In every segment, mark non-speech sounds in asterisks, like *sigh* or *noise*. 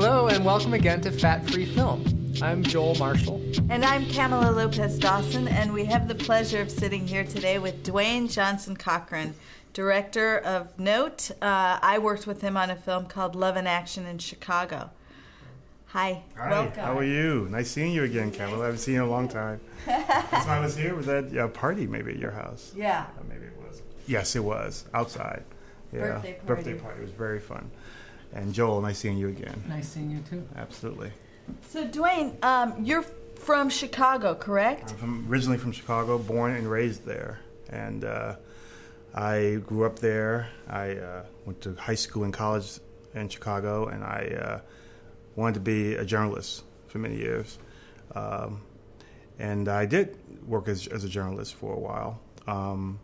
Hello, and welcome again to Fat Free Film. I'm Joel Marshall. And I'm Camila Lopez Dawson, and we have the pleasure of sitting here today with Dwayne Johnson Cochran, director of Note. Uh, I worked with him on a film called Love and Action in Chicago. Hi. Hi. Welcome. How are you? Nice seeing you again, Camila. I haven't seen you in a long time. Last time I was here was at a party, maybe at your house. Yeah. Uh, maybe it was. Yes, it was outside. Yeah. Birthday party. Birthday party. It was very fun. And Joel, nice seeing you again. Nice seeing you too. Absolutely. So, Dwayne, um, you're from Chicago, correct? I'm from, originally from Chicago, born and raised there, and uh, I grew up there. I uh, went to high school and college in Chicago, and I uh, wanted to be a journalist for many years. Um, and I did work as, as a journalist for a while um,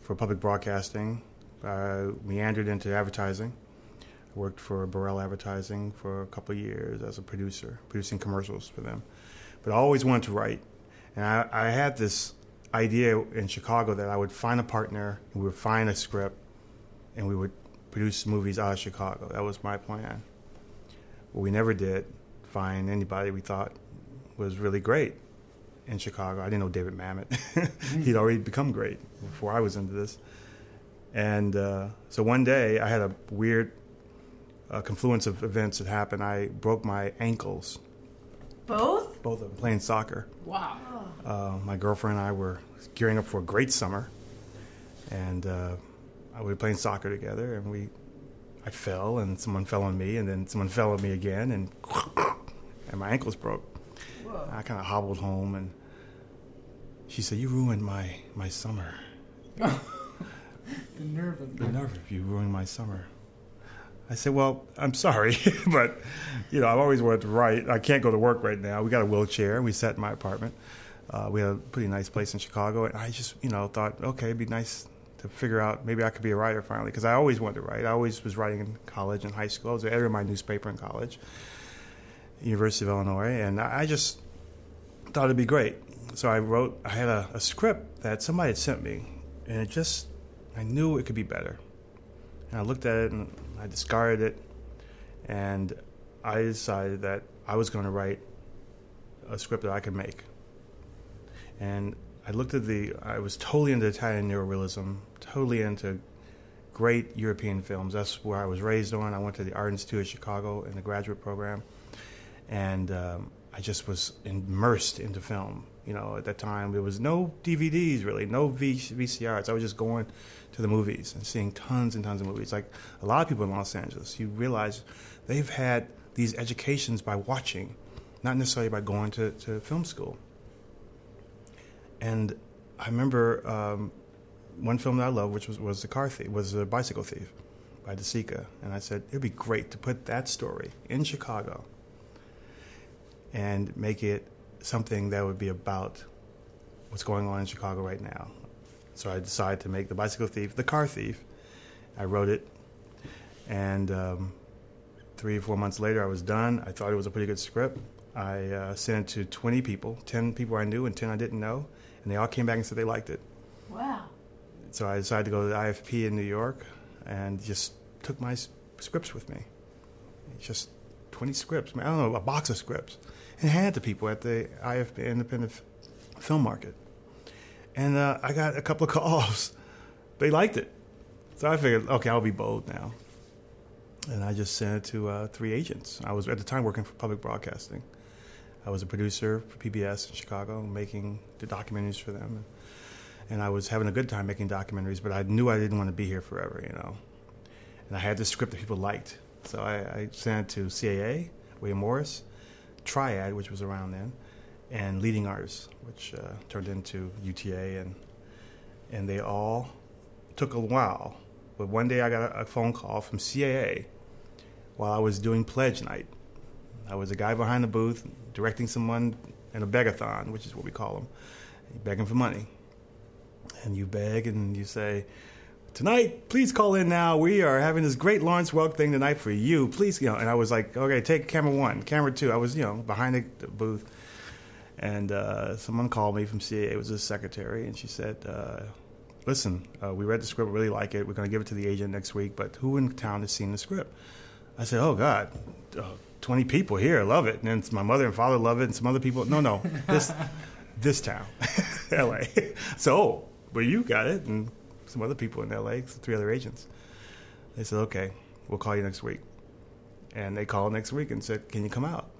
for public broadcasting. I meandered into advertising. Worked for Burrell Advertising for a couple years as a producer, producing commercials for them. But I always wanted to write. And I, I had this idea in Chicago that I would find a partner, we would find a script, and we would produce movies out of Chicago. That was my plan. We never did find anybody we thought was really great in Chicago. I didn't know David Mamet. *laughs* He'd already become great before I was into this. And uh, so one day I had a weird uh, confluence of events that happened. I broke my ankles, Both? both of them, playing soccer. Wow. Uh, my girlfriend and I were gearing up for a great summer, and uh, we were playing soccer together. And we, I fell, and someone fell on me, and then someone fell on me again, and *coughs* and my ankles broke. Whoa. I kind of hobbled home, and she said, "You ruined my my summer. *laughs* The nerve of The nerve of you ruined my summer." I said, "Well, I'm sorry, *laughs* but you know, I've always wanted to write. I can't go to work right now. We got a wheelchair. and We sat in my apartment. Uh, we had a pretty nice place in Chicago, and I just, you know, thought, okay, it'd be nice to figure out maybe I could be a writer finally because I always wanted to write. I always was writing in college and high school. I was editor of my newspaper in college, University of Illinois, and I I just thought it'd be great. So I wrote. I had a, a script that somebody had sent me, and it just, I knew it could be better. And I looked at it and I discarded it, and I decided that I was going to write a script that I could make. And I looked at the, I was totally into Italian neorealism, totally into great European films. That's where I was raised on. I went to the Art Institute of Chicago in the graduate program, and um, I just was immersed into film. You know, at that time there was no DVDs really, no v- VCRs. I was just going to the movies and seeing tons and tons of movies. Like a lot of people in Los Angeles, you realize they've had these educations by watching, not necessarily by going to, to film school. And I remember um, one film that I loved, which was, was The Car Thief, was The Bicycle Thief by DeSica. And I said, it'd be great to put that story in Chicago and make it something that would be about what's going on in Chicago right now. So I decided to make The Bicycle Thief The Car Thief. I wrote it, and um, three or four months later, I was done. I thought it was a pretty good script. I uh, sent it to 20 people, 10 people I knew and 10 I didn't know, and they all came back and said they liked it. Wow. So I decided to go to the IFP in New York and just took my scripts with me. Just 20 scripts, I don't know, a box of scripts, and handed to people at the IFP Independent Film Market. And uh, I got a couple of *laughs* calls. They liked it. So I figured, okay, I'll be bold now. And I just sent it to uh, three agents. I was at the time working for public broadcasting. I was a producer for PBS in Chicago, making the documentaries for them. And I was having a good time making documentaries, but I knew I didn't want to be here forever, you know. And I had this script that people liked. So I, I sent it to CAA, William Morris, Triad, which was around then, and Leading Artists, which uh, turned into UTA. And, and they all took a while. But one day I got a, a phone call from CAA while I was doing pledge night. I was a guy behind the booth directing someone in a begathon, which is what we call them, begging for money. And you beg and you say, Tonight, please call in now. We are having this great Lawrence Welk thing tonight for you. Please, you know. And I was like, okay, take camera one, camera two. I was, you know, behind the, the booth. And uh, someone called me from CAA, it was his secretary, and she said, uh, listen, uh, we read the script, really like it. We're going to give it to the agent next week, but who in town has seen the script? I said, oh, God, uh, 20 people here love it, and then my mother and father love it, and some other people. No, no, this *laughs* this town, *laughs* L.A. so, well, you got it, and some other people in L.A., three other agents. They said, okay, we'll call you next week, and they called next week and said, can you come out?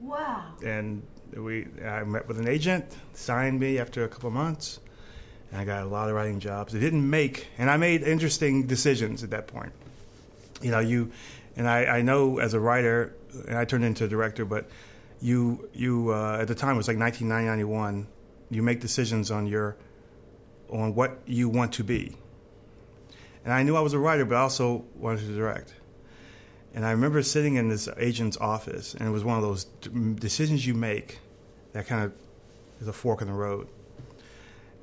Wow. And we, I met with an agent, signed me after a couple months, and I got a lot of writing jobs. It didn't make, and I made interesting decisions at that point. You know, you, and I, I know as a writer, and I turned into a director, but you, you uh, at the time it was like 1991. You make decisions on your, on what you want to be. And I knew I was a writer, but I also wanted to direct. And I remember sitting in this agent's office, and it was one of those decisions you make that kind of is a fork in the road.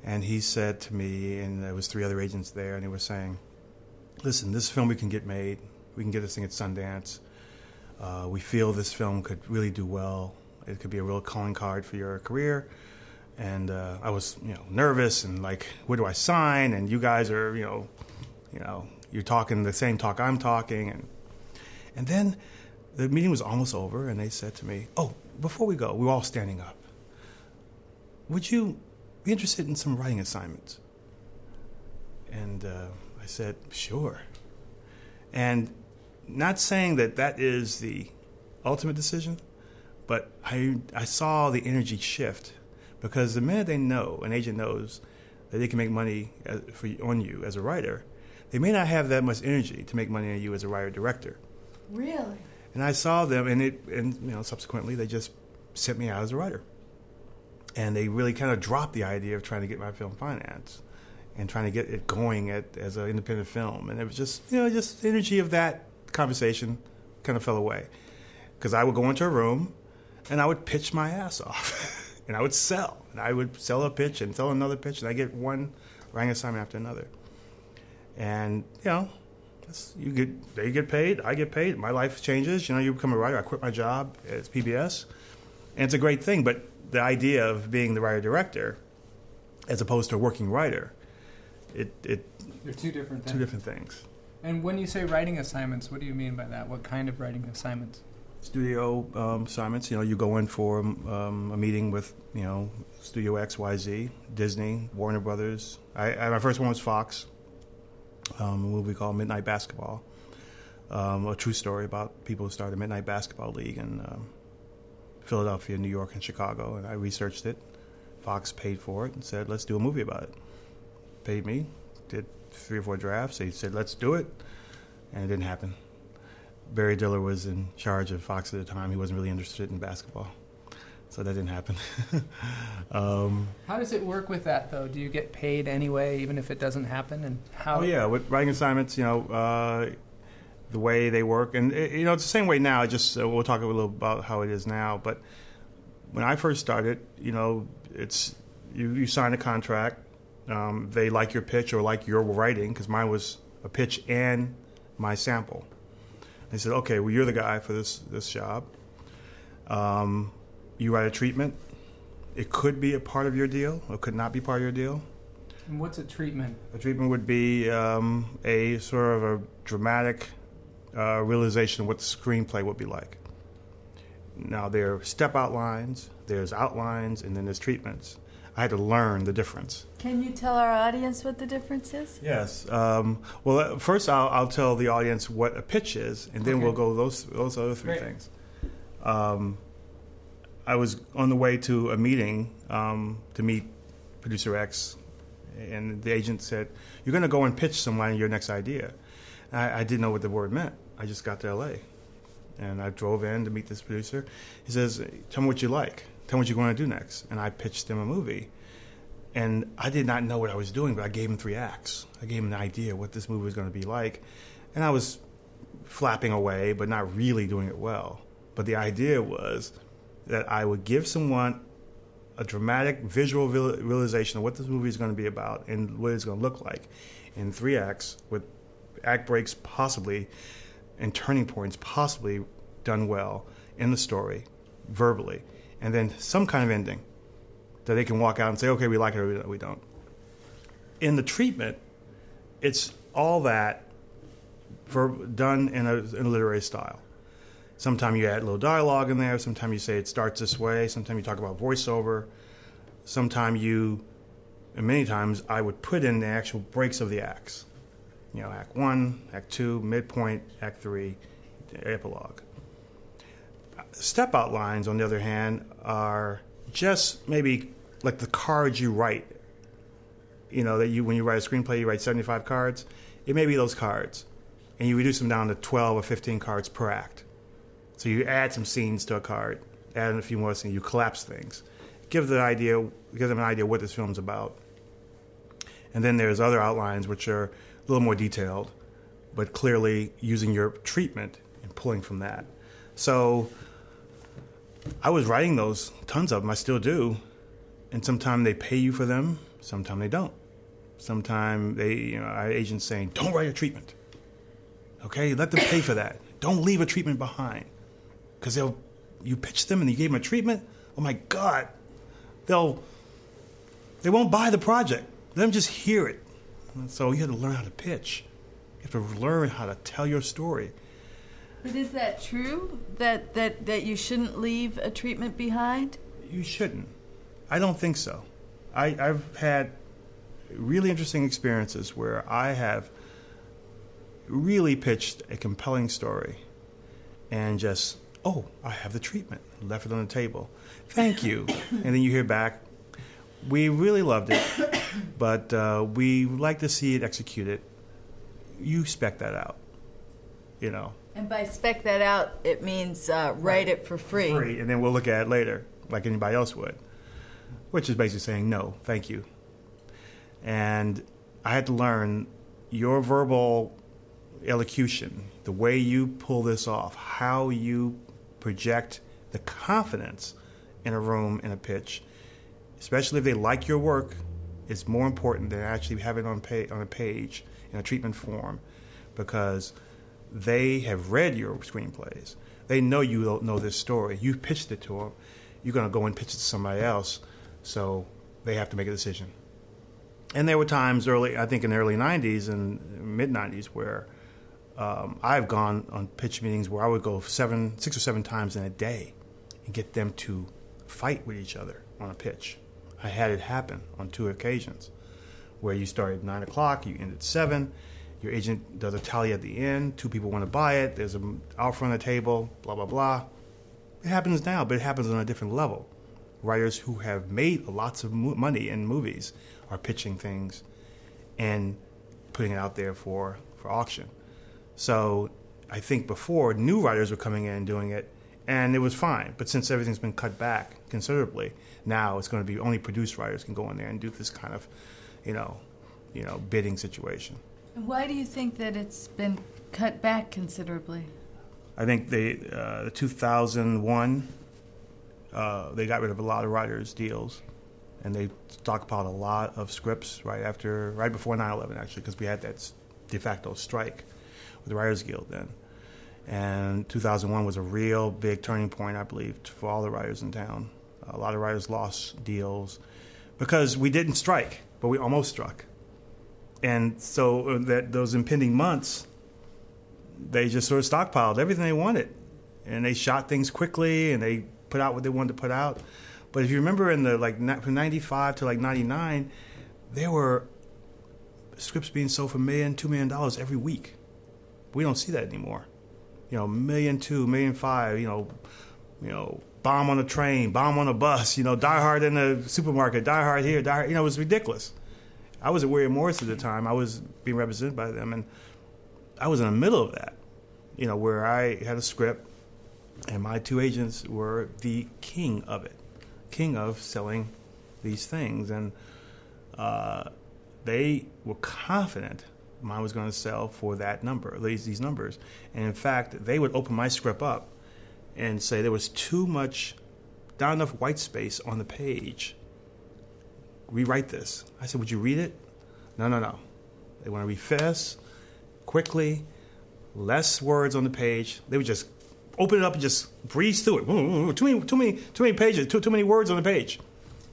And he said to me, and there was three other agents there, and he was saying, "Listen, this film we can get made. We can get this thing at Sundance. Uh, we feel this film could really do well. It could be a real calling card for your career." And uh, I was, you know, nervous and like, where do I sign? And you guys are, you know, you know, you're talking the same talk I'm talking, and and then the meeting was almost over, and they said to me, "Oh, before we go, we were all standing up. Would you be interested in some writing assignments?" And uh, I said, "Sure." And not saying that that is the ultimate decision, but I I saw the energy shift because the minute they know, an agent knows that they can make money as, for, on you as a writer, they may not have that much energy to make money on you as a writer director. Really? And I saw them, and it, and you know, subsequently they just sent me out as a writer, and they really kind of dropped the idea of trying to get my film financed and trying to get it going at, as an independent film, and it was just you know just the energy of that conversation kind of fell away. Because I would go into a room and I would pitch my ass off, *laughs* and I would sell, and I would sell a pitch and sell another pitch, and I get one writing assignment after another, and you know you get they get paid, I get paid. My life changes. You know, you become a writer. I quit my job at PBS, and it's a great thing. But the idea of being the writer director, as opposed to a working writer, it it they're two different things. two different things. And when you say writing assignments, what do you mean by that? What kind of writing assignments? Studio um, assignments. You know, you go in for um, a meeting with you know Studio X, Y, Z, Disney, Warner Brothers. I, I, my first one was Fox um, a movie called Midnight Basketball. Um, a true story about people who started Midnight Basketball League in um, Philadelphia, New York, and Chicago. And I researched it. Fox paid for it and said, let's do a movie about it. Paid me, did three or four drafts. They said, let's do it. And it didn't happen. Barry Diller was in charge of Fox at the time. He wasn't really interested in basketball so that didn't happen. *laughs* um, how does it work with that though? Do you get paid anyway, even if it doesn't happen? And how? Oh yeah, with writing assignments, you know, uh, the way they work, and it, you know, it's the same way now. Just uh, we'll talk a little about how it is now, but when I first started, you know, it's you, you sign a contract. Um, they like your pitch or like your writing because mine was a pitch and my sample. They said, okay, well, you're the guy for this this job. Um, you write a treatment. It could be a part of your deal, or could not be part of your deal. And what's a treatment? A treatment would be um, a sort of a dramatic uh, realization of what the screenplay would be like. Now, there are step outlines, there's outlines, and then there's treatments. I had to learn the difference. Can you tell our audience what the difference is? Yes. Um, well, uh, first I'll, I'll, tell the audience what a pitch is, and then okay. we'll go those those other three Great. things. Um, I was on the way to a meeting um, to meet producer X, and the agent said, "You're going to go and pitch someone your next idea." I, I, didn't know what the word meant. I just got to L.A. and I drove in to meet this producer. He says, "Tell me what you like. Tell me what you're going to do next." And I pitched him a movie, and I did not know what I was doing, but I gave him three acts. I gave him an idea what this movie was going to be like, and I was flapping away, but not really doing it well. But the idea was that I would give someone a dramatic visual realization of what this movie is going to be about and what it's going to look like in three acts with act breaks possibly and turning points possibly done well in the story verbally and then some kind of ending that they can walk out and say okay we like it or we don't in the treatment it's all that done in a, in a literary style Sometimes you add a little dialogue in there. Sometimes you say it starts this way. Sometimes you talk about voiceover. Sometimes you, and many times, I would put in the actual breaks of the acts. You know, Act One, Act Two, midpoint, Act Three, epilogue. Step outlines, on the other hand, are just maybe like the cards you write. You know that you when you write a screenplay, you write seventy-five cards. It may be those cards, and you reduce them down to twelve or fifteen cards per act. So you add some scenes to a card, add a few more scenes. You collapse things, give the idea, give them an idea what this film's about. And then there's other outlines which are a little more detailed, but clearly using your treatment and pulling from that. So I was writing those, tons of them. I still do, and sometimes they pay you for them, sometimes they don't. Sometimes they, you know, our agents saying, "Don't write a treatment." Okay, let them pay for that. Don't leave a treatment behind, because they'll. You pitch them and you gave them a treatment. Oh my God, they'll. They won't buy the project. Let them just hear it. And so you have to learn how to pitch. You have to learn how to tell your story. But is that true? That that that you shouldn't leave a treatment behind? You shouldn't. I don't think so. I, I've had really interesting experiences where I have really pitched a compelling story and just, oh, I have the treatment, left it on the table. Thank you. and then you hear back, we really loved it, but uh, we would like to see it executed. You spec that out, you know. And by spec that out, it means uh, write it for free. Free, and then we'll look at it later, like anybody else would, which is basically saying no, thank you. And I had to learn your verbal elocution, the way you pull this off, how you project the confidence in a room in a pitch, especially if they like your work, is more important than actually having it on, on a page in a treatment form because they have read your screenplays. They know you don't know this story. You pitched it to them. You're going to go and pitch it to somebody else, so they have to make a decision. And there were times early, I think in the early 90s and mid 90s, where um, I've gone on pitch meetings where I would go seven, six or seven times in a day and get them to fight with each other on a pitch. I had it happen on two occasions where you start at nine o'clock, you end at seven. Your agent does a tally at the end. Two people want to buy it. There's an offer on the table. Blah blah blah. It happens now, but it happens on a different level. Writers who have made lots of money in movies are pitching things and putting it out there for, for auction. So I think before new writers were coming in and doing it, and it was fine. But since everything's been cut back considerably, now it's going to be only produced writers can go in there and do this kind of, you know, you know, bidding situation. Why do you think that it's been cut back considerably? I think they, uh, the 2001, uh, they got rid of a lot of writers' deals and they stockpiled a lot of scripts right after, right before 9/11, actually, because we had that de facto strike with the Writers Guild then. And 2001 was a real big turning point, I believe, for all the writers in town. A lot of writers lost deals because we didn't strike, but we almost struck. And so uh, that those impending months, they just sort of stockpiled everything they wanted, and they shot things quickly, and they put out what they wanted to put out. But if you remember in the like from 95 to like 99, there were scripts being sold for million, two million dollars every week. We don't see that anymore. You know, million two, million five, you know, you know, bomb on a train, bomb on a bus, you know, Die Hard in the supermarket, Die Hard here, Die Hard, you know, it was ridiculous. I was at William Morris at the time. I was being represented by them, and I was in the middle of that, you know, where I had a script, and my two agents were the king of it king of selling these things, and uh, they were confident mine was going to sell for that number, these these numbers. And in fact, they would open my script up and say there was too much, not enough white space on the page. Rewrite this. I said, would you read it? No, no, no. They want to read fast, quickly, less words on the page. They would just open it up and just breeze through it. Too many, too many, too many pages. Too, too many words on the page.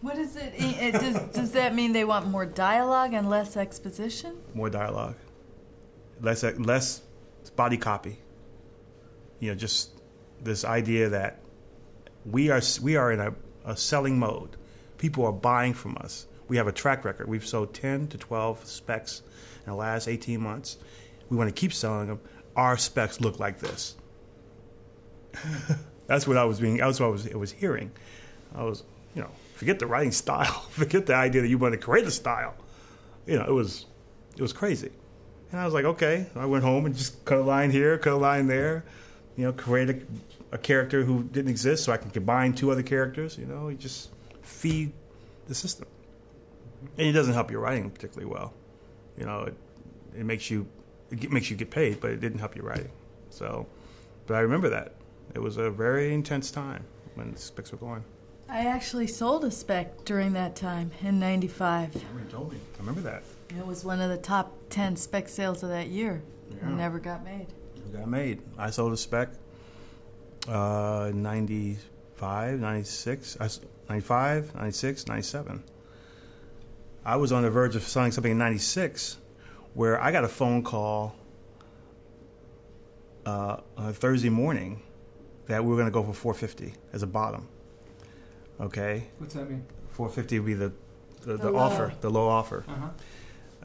What is it? it does, does that mean they want more dialogue and less exposition? More dialogue, less less body copy. You know, just this idea that we are we are in a, a selling mode. People are buying from us. We have a track record. We've sold 10 to 12 specs in the last 18 months. We want to keep selling them. Our specs look like this. *laughs* that's what I was being. That's what I was, I was hearing. I was, you know, forget the writing style. *laughs* forget the idea that you want to create a style. You know, it was, it was crazy. And I was like, okay. I went home and just cut a line here, cut a line there. You know, create a, a character who didn't exist, so I can combine two other characters. You know, you just feed the system, and it doesn't help your writing particularly well. You know, it, it makes you it makes you get paid, but it didn't help your writing. So, but I remember that it was a very intense time when the specs were going. I actually sold a spec during that time in '95. You told me. I remember that. It was one of the top ten spec sales of that year. Yeah. It never got made. It got made. I sold a spec. Uh, 95, 96, 95, 96, 97. I was on the verge of selling something in 96 where I got a phone call uh, on a Thursday morning that we were going to go for 450 as a bottom. Okay. What's that mean? 450 would be the the, the, the offer, the low offer. Uh-huh.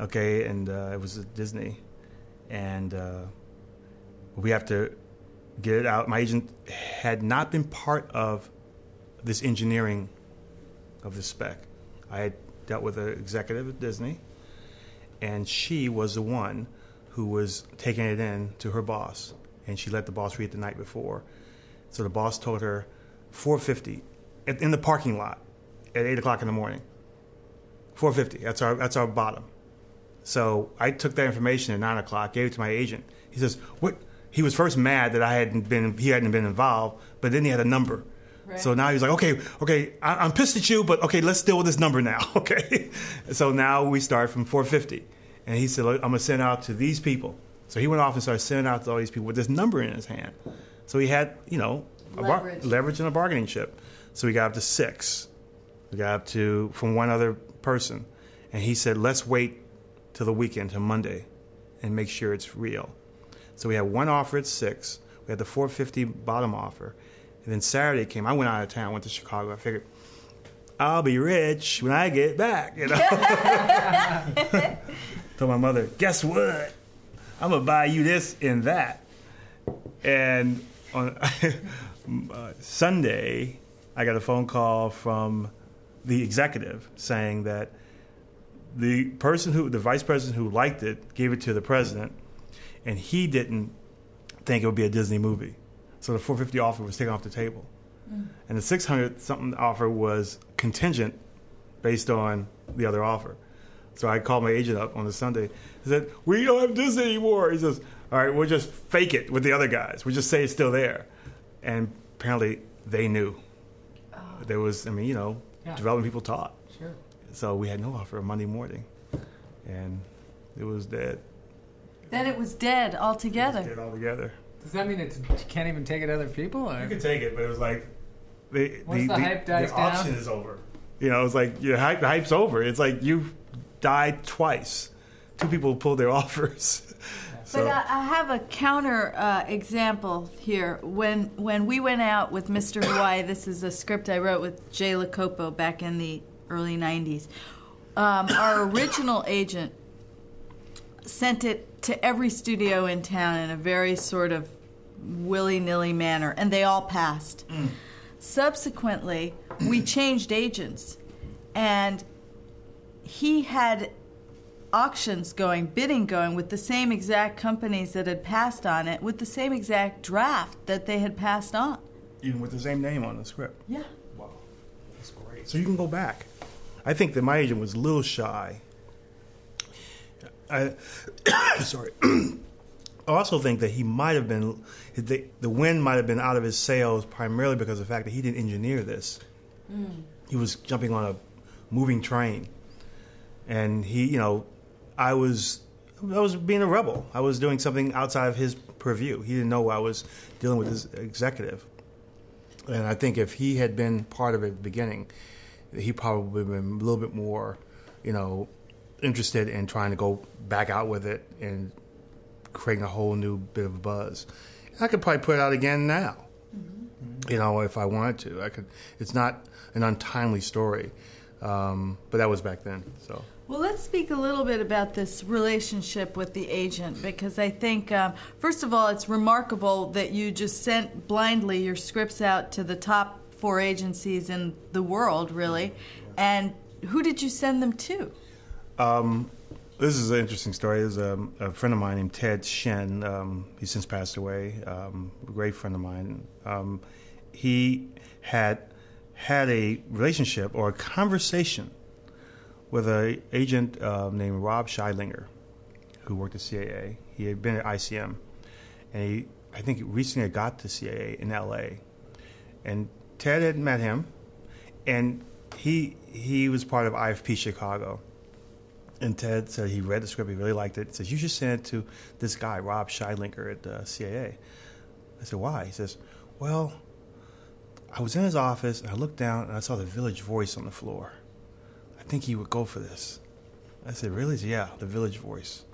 Okay, and uh, it was at Disney, and uh, we have to get it out. My agent had not been part of this engineering of the spec. I had dealt with an executive at Disney, and she was the one who was taking it in to her boss, and she let the boss read it the night before. So the boss told her 450 in the parking lot at eight o'clock in the morning. 450. That's our that's our bottom. So I took that information at nine o'clock, gave it to my agent. He says, "What?" He was first mad that I hadn't been he hadn't been involved, but then he had a number. Right. So now he's like, okay, okay, I, am pissed at you, but okay, let's deal with this number now, *laughs* okay? so now we start from 450, and he said, I'm gonna send out to these people. So he went off and started sending out to all these people with this number in his hand. So he had, you know, leverage, bar- leverage and a bargaining chip. So we got up to six. We got up to from one other person, and he said, let's wait till the weekend, till Monday, and make sure it's real. So we had one offer at six. We had the 450 bottom offer, and then Saturday came. I went out of town, went to Chicago. I figured I'll be rich when I get back. You know. *laughs* Told my mother, guess what? I'm gonna buy you this and that. And on *laughs* Sunday, I got a phone call from the executive saying that the person who, the vice president who liked it, gave it to the president, and he didn't think it would be a Disney movie. So the 450 offer was taken off the table. Mm. And the 600 something offer was contingent based on the other offer. So I called my agent up on the Sunday. He said, We don't have Disney anymore. He says, All right, we'll just fake it with the other guys. We'll just say it's still there. And apparently they knew. There was, I mean, you know, yeah. development people taught. Sure. So we had no offer Monday morning. And it was dead. Then it was dead altogether. It was dead altogether. Does that mean it, you can't even take it to other people? Or? You can take it, but it was like the, Once the, the, the hype dies the auction down? is over. You know, it's like your hype, the hype's over. It's like you've died twice. Two people pulled their *laughs* offers. So. But I, I, have a counter uh, example here. When when we went out with Mr. Hawaii, this is a script I wrote with Jay Lacopo back in the early '90s. Um, our original agent sent it to every studio in town in a very sort of willy nilly manner, and they all passed. Mm. Subsequently, we changed agents, and he had auctions going, bidding going with the same exact companies that had passed on it, with the same exact draft that they had passed on. Even with the same name on the script? Yeah. Wow. That's great. So you can go back. I think that my agent was a little shy. I, *coughs* sorry. *coughs* I also think that he might have been the, the wind might have been out of his sails primarily because of the fact that he didn't engineer this. Mm. He was jumping on a moving train, and he, you know, I was I was being a rebel. I was doing something outside of his purview. He didn't know I was dealing with his executive, and I think if he had been part of it at the beginning, he probably been a little bit more, you know, interested in trying to go back out with it and creating a whole new bit of buzz. I could probably put it out again now. Mm-hmm. You know, if I wanted to, I could. It's not an untimely story, um, but that was back then. So. Well, let's speak a little bit about this relationship with the agent because I think, um, first of all, it's remarkable that you just sent blindly your scripts out to the top four agencies in the world, really. And who did you send them to? Um, this is an interesting story. There's a, a, friend of mine named Ted Shen. Um, he's since passed away. Um, a great friend of mine. Um, he had had a relationship or a conversation with an agent uh, named Rob Scheidlinger, who worked at CAA. He had been at ICM, and he, I think, recently got to CAA in LA. And Ted had met him, and he he was part of IFP Chicago. And Ted said he read the script, he really liked it. He says, You should send it to this guy, Rob Scheidlinger at uh, CAA. I said, Why? He says, Well, I was in his office, and I looked down, and I saw the village voice on the floor. I think he would go for this. I said, Really? Yeah, the village voice.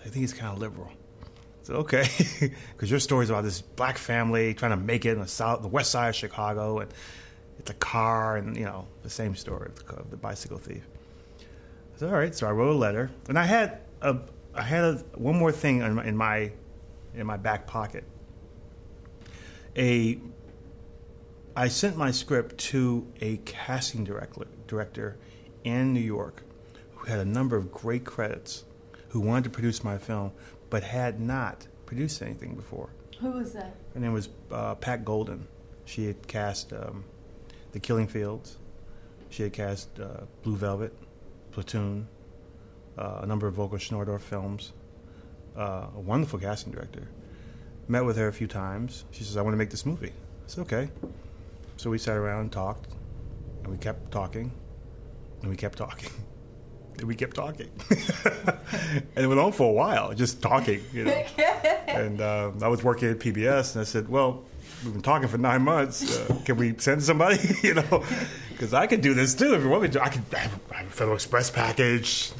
I think he's kind of liberal. I said, Okay, *laughs* because your story's about this black family trying to make it in the south, the west side of Chicago, and it's a car, and you know the same story of the bicycle thief. I said, All right, so I wrote a letter, and I had a, I had a, one more thing in my, in my in my back pocket. A I sent my script to a casting director, director in New York who had a number of great credits who wanted to produce my film but had not produced anything before. Who was that? Her name was uh, Pat Golden. She had cast um, The Killing Fields. She had cast uh, Blue Velvet, Platoon, uh, a number of Volker Schlöndorff films. Uh, a wonderful casting director. Met with her a few times. She says, I want to make this movie. I said, okay. So we sat around and talked, and we kept talking. And we kept talking. And *laughs* we kept talking. *laughs* and it went on for a while, just talking, you know. *laughs* and uh, I was working at PBS, and I said, well, we've been talking for nine months. Uh, can we send somebody? you know, because I could do this too if you want me to. I could have, have a Federal Express package.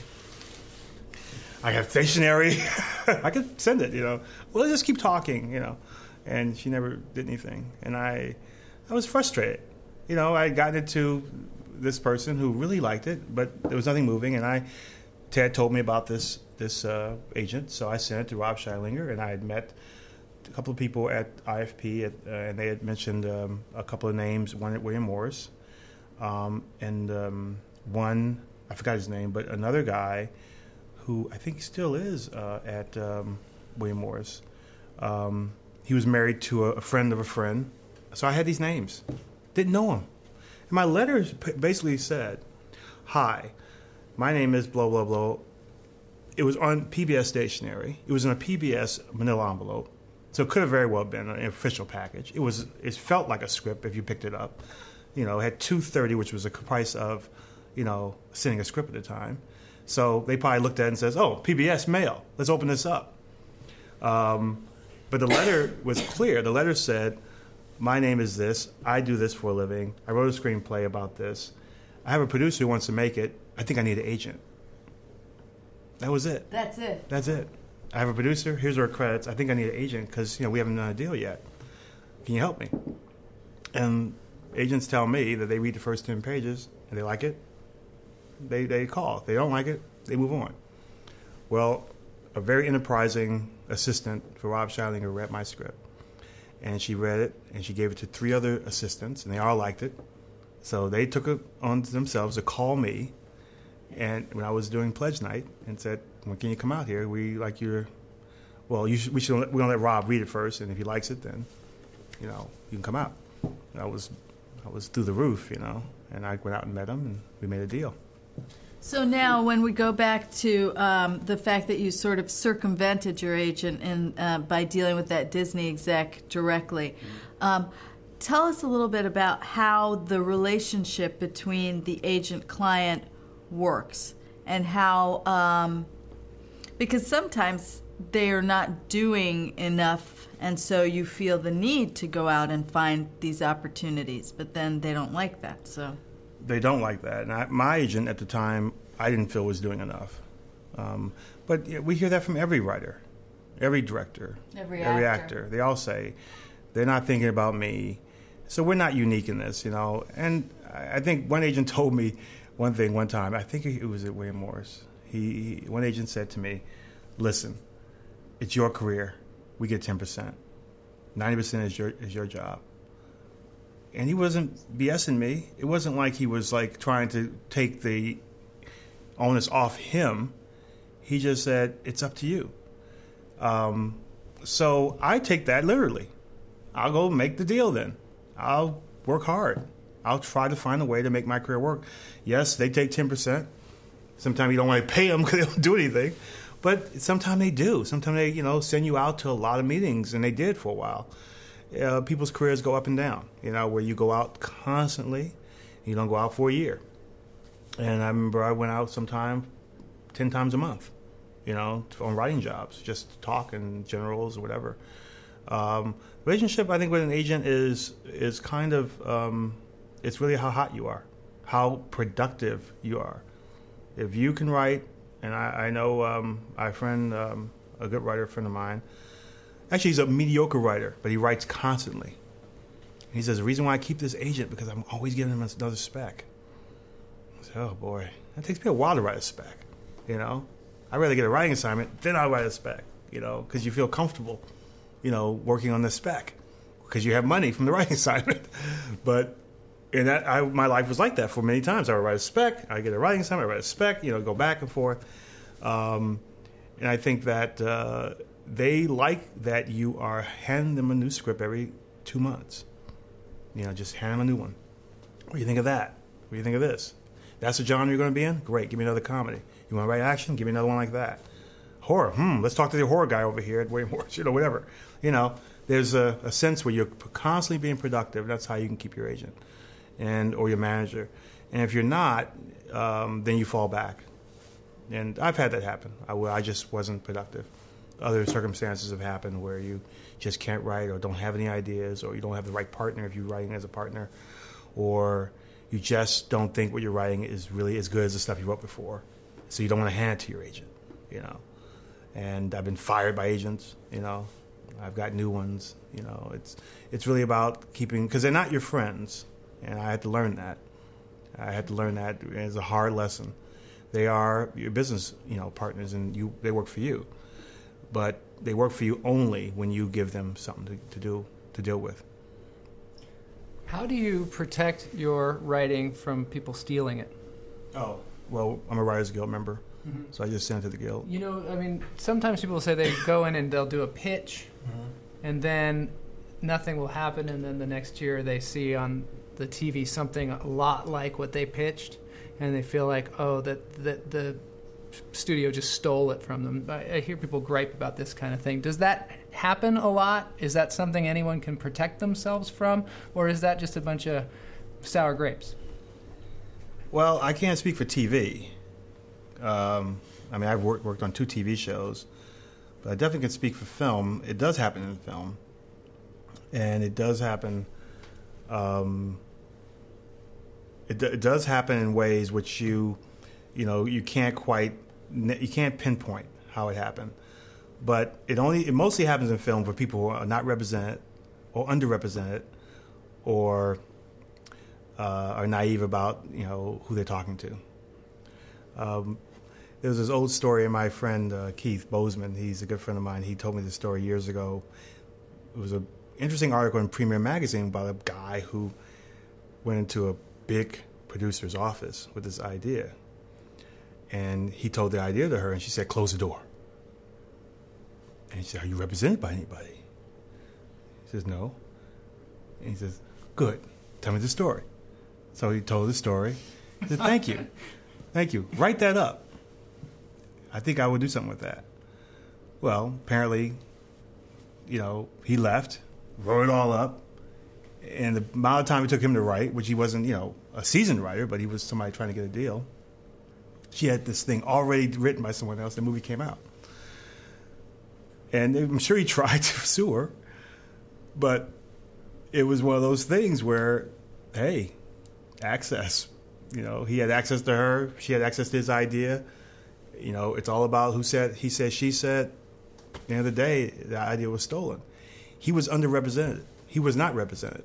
I have stationery. I could send it. You know, well, let's just keep talking. You know, and she never did anything, and I, I was frustrated. You know, I had gotten into this person who really liked it, but there was nothing moving. And I, Ted told me about this this uh, agent, so I sent it to Rob Scheidlinger, and I had met a couple of people at IFP, at, uh, and they had mentioned um, a couple of names. One at William Morris, um, and um, one I forgot his name, but another guy who I think still is uh, at um, William Morris. Um, he was married to a, a friend of a friend, so I had these names. Didn't know him and my letter basically said, Hi, my name is blah, blah, blah. It was on PBS stationery. It was in a PBS manila envelope. So it could have very well been an official package. It was. It felt like a script if you picked it up. You know, it had two thirty, which was the price of, you know, sending a script at the time. So they probably looked at it and says, "Oh, PBS mail. Let's open this up." Um, but the letter was clear. The letter said, my name is this. I do this for a living. I wrote a screenplay about this. I have a producer who wants to make it. I think I need an agent. That was it. That's it. That's it. I have a producer. Here's our credits. I think I need an agent because you know we haven't done a deal yet. Can you help me? And agents tell me that they read the first ten pages and they like it. They they call. If they don't like it, they move on. Well, a very enterprising assistant for Rob Scheidlinger read my script and she read it and she gave it to three other assistants and they all liked it. So they took it on themselves to call me and when i was doing pledge night and said when can you come out here? We like your well you should, we should we're gonna let rob read it first and if he likes it then you know you can come out. And i was i was through the roof you know and i went out and met him and we made a deal so now, when we go back to um, the fact that you sort of circumvented your agent in, uh, by dealing with that Disney exec directly, um, tell us a little bit about how the relationship between the agent client works and how, um, because sometimes they are not doing enough, and so you feel the need to go out and find these opportunities, but then they don't like that. So they don't like that. And I, my agent at the time, I didn't feel was doing enough. Um, but we hear that from every writer, every director, every, every actor. actor. They all say They're not thinking about me. So we're not unique in this, you know. And I think one agent *laughs* told me one thing one time. I think it was at William Morris. He, he one agent said to me, "Listen, it's your career. We get ten percent. Ninety percent is your is your job." And he wasn't BSing me. It wasn't like he was like trying to take the onus off him. He just said, "It's up to you." Um, so I take that literally. I'll go make the deal then. I'll work hard. I'll try to find a way to make my career work. Yes, they take 10%. Sometimes you don't want to pay them because they don't do anything. But sometimes they do. Sometimes they, you know, send you out to a lot of meetings, and they did for a while. Uh, people's careers go up and down, you know, where you go out constantly, you don't go out for a year. And I remember I went out sometime 10 times a month, you know, on writing jobs, just talking generals or whatever. Um, relationship, I think, with an agent is is kind of um, it's really how hot you are, how productive you are. If you can write, and I, I know um, my friend, um, a good writer friend of mine, actually he's a mediocre writer, but he writes constantly. He says the reason why I keep this agent because I'm always giving him another spec. I said, oh boy, that takes me a while to write a spec. You know, I'd rather get a writing assignment, then I'll write a spec. You know, because you feel comfortable you know, working on the spec because you have money from the *laughs* writing assignment. but and that I, my life was like that for many times. I would write a spec, I get a writing assignment, I write a spec, you know, go back and forth. Um, and I think that uh, they like that you are handing them a new script every two months. You know, just hand them a new one. What do you think of that? What do you think of this? That's the genre you're going to be in? Great, give me another comedy. You want to write action? Give me another one like that. Horror, hmm, let's talk to the horror guy over here at William Morris, *laughs* you know, whatever you know, there's a, a sense where you're constantly being productive. That's how you can keep your agent and or your manager. And if you're not, um, then you fall back. And I've had that happen. I, I just wasn't productive. Other circumstances have happened where you just can't write or don't have any ideas or you don't have the right partner if you're writing as a partner or you just don't think what you're writing is really as good as the stuff you wrote before. So you don't want to hand it to your agent, you know. And I've been fired by agents, you know, I've got new ones. You know, it's it's really about keeping because they're not your friends, and I had to learn that. I had to learn that as a hard lesson. They are your business, you know, partners, and you they work for you, but they work for you only when you give them something to, to do to deal with. How do you protect your writing from people stealing it? Oh, well, I'm a Writers Guild member, mm-hmm. so I just sent it to the Guild. You know, I mean, sometimes people say they go in and they'll do a pitch mm-hmm. and then nothing will happen, and then the next year they see on the TV something a lot like what they pitched, and they feel like, oh, that that the studio just stole it from them. I, I, hear people gripe about this kind of thing. Does that happen a lot? Is that something anyone can protect themselves from, or is that just a bunch of sour grapes? Well, I can't speak for TV. Um, I mean, I've worked, worked on two TV shows, but I definitely can speak for film. It does happen in film, and it does happen. Um, it, it does happen in ways which you, you know, you can't quite, you can't pinpoint how it happened. But it only, it mostly happens in film for people who are not represented, or underrepresented, or uh, are naive about you know who they're talking to. Um, there was this old story, and my friend uh, Keith Bozeman, he's a good friend of mine. He told me this story years ago. It was an interesting article in Premiere Magazine about a guy who went into a big producer's office with this idea, and he told the idea to her, and she said, "Close the door." And she said, "Are you represented by anybody?" He says, "No." And he says, "Good. Tell me the story." So he told the story. He said, "Thank you, *laughs* thank you. Write that up." I think I would do something with that. Well, apparently, you know, he left, wrote it all up, and the amount of time it took him to write, which he wasn't, you know, a seasoned writer, but he was somebody trying to get a deal. She had this thing already written by someone else. The movie came out, and I'm sure he *laughs* tried to sue her, but it was one of those things where, hey, access. You know, he had access to her. She had access to his idea you know, it's all about who said, he said, she said. At the end of the day, the idea was stolen. He was underrepresented. he was not represented.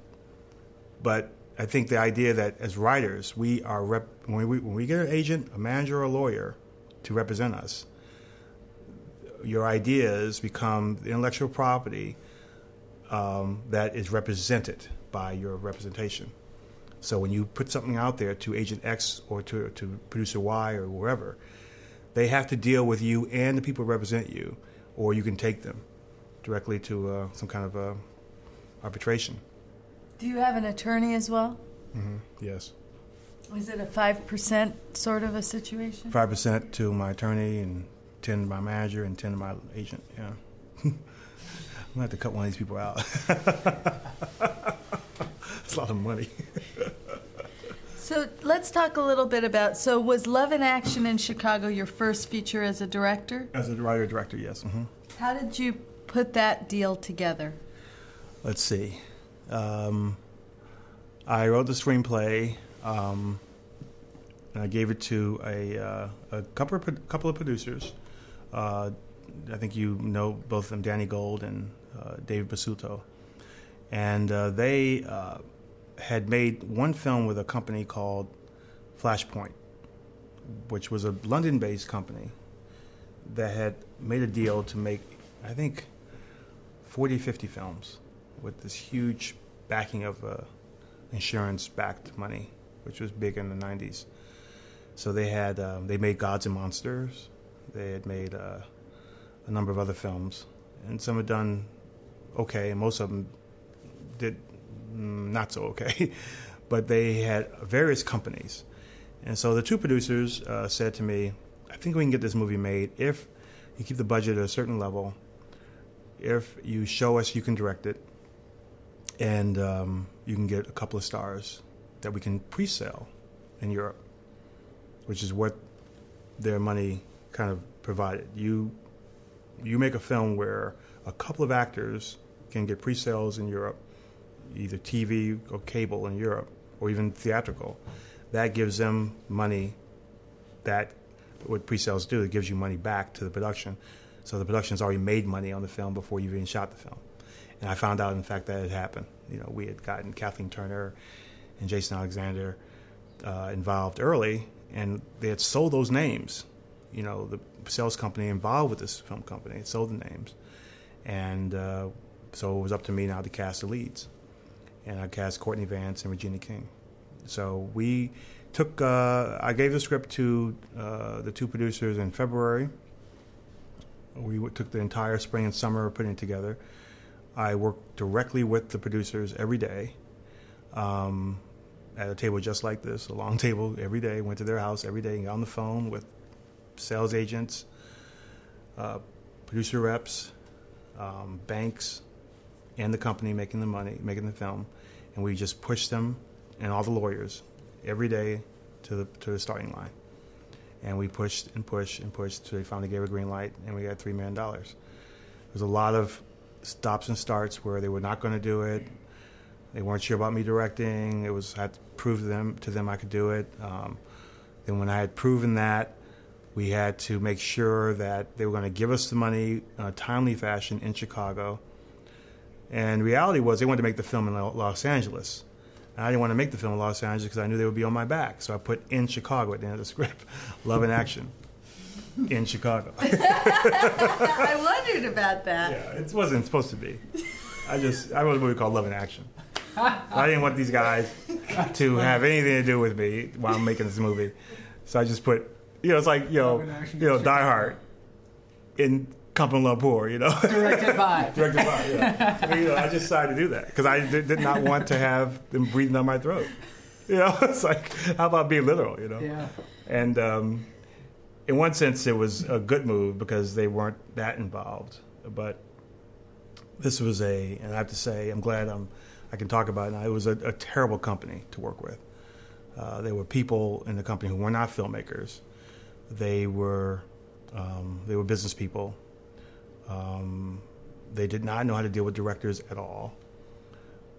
But I think the idea that as writers, we are rep- when we when we get an agent, a manager, or a lawyer to represent us, your ideas become intellectual property um, that is represented by your representation. So when you put something out there to Agent X or to, to producer Y or wherever, they have to deal with you and the people who represent you, or you can take them directly to uh, some kind of uh, arbitration. Do you have an attorney as well? Mm-hmm. Yes. Is it a 5% sort of a situation? 5% to my attorney and 10 to my manager and 10 to my agent, yeah. *laughs* I'm going to have to cut one of these people out. *laughs* It's a lot of money. *laughs* So let's talk a little bit about. So, was Love and Action in Chicago your first feature as a director? As a writer director, yes. Mm-hmm. How did you put that deal together? Let's see. Um, I wrote the screenplay. Um, and I gave it to a, uh, a couple of, couple of producers. Uh, I think you know both of them, Danny Gold and uh, David Basuto. And uh, they uh, had made one film with a company called Flashpoint, which was a London based company that had made a deal to make, I think, 40, 50 films with this huge backing of uh, insurance backed money, which was big in the 90s. So they had, um, they made Gods and Monsters. They had made uh, a number of other films, and some had done okay, and most of them did mm, not so okay. *laughs* but they had various companies. And so the two producers uh, said to me, I think we can get this movie made if you keep the budget at a certain level, if you show us you can direct it, and um, you can get a couple of stars that we can pre sale in Europe, which is what their money kind of provided. You, you make a film where a couple of actors can get pre sales in Europe either TV or cable in Europe or even theatrical. That gives them money that what pre-sales do, it gives you money back to the production. So the production's already made money on the film before you even shot the film. And I found out, in fact, that it happened. You know, we had gotten Kathleen Turner and Jason Alexander uh, involved early, and they had sold those names. You know, the sales company involved with this film company had sold the names, and uh, so it was up to me now to cast the leads and I cast Courtney Vance and Regina King. So we took, uh, I gave the script to uh, the two producers in February. We took the entire spring and summer putting it together. I worked directly with the producers every day um, at a table just like this, a long *laughs* table every day. Went to their house every day and got on the phone with sales agents, uh, producer reps, um, banks, and the company making the money, making the film, and we just pushed them and all the lawyers every day to the to the starting line, and we pushed and pushed and pushed until they finally gave a green light, and we got three million dollars. There was a lot of stops and starts where they were not going to do it. They weren't sure about me directing. It was I had to prove to them to them I could do it. Um, then when I had proven that, we had to make sure that they were going to give us the money in a timely fashion in Chicago and reality was they wanted to make the film in Los Angeles. And I didn't want to make the film in Los Angeles because I knew they would be on my back. So I put in Chicago at the end of the script, *laughs* Love and Action in Chicago. *laughs* I wondered about that. Yeah, it wasn't supposed to be. I just, I wrote a movie called Love in Action. *laughs* I didn't want these guys to have anything to do with me while I'm making this movie. So I just put, you know, it's like, you know, you know, Die Hard in Kuala Lumpur, you know. *laughs* Directed by. Directed by, yeah. I, you know, I just decided to do that because I did, did, not want to have them breathing down my throat. You know, it's like, how about being literal, you know? Yeah. And um, in one sense, it was a good move because they weren't that involved. But this was a, and I have to say, I'm glad I'm, I can talk about it now. It was a, a terrible company to work with. Uh, there were people in the company who were not filmmakers. They were, um, they were business people um, they did not know how to deal with directors at all.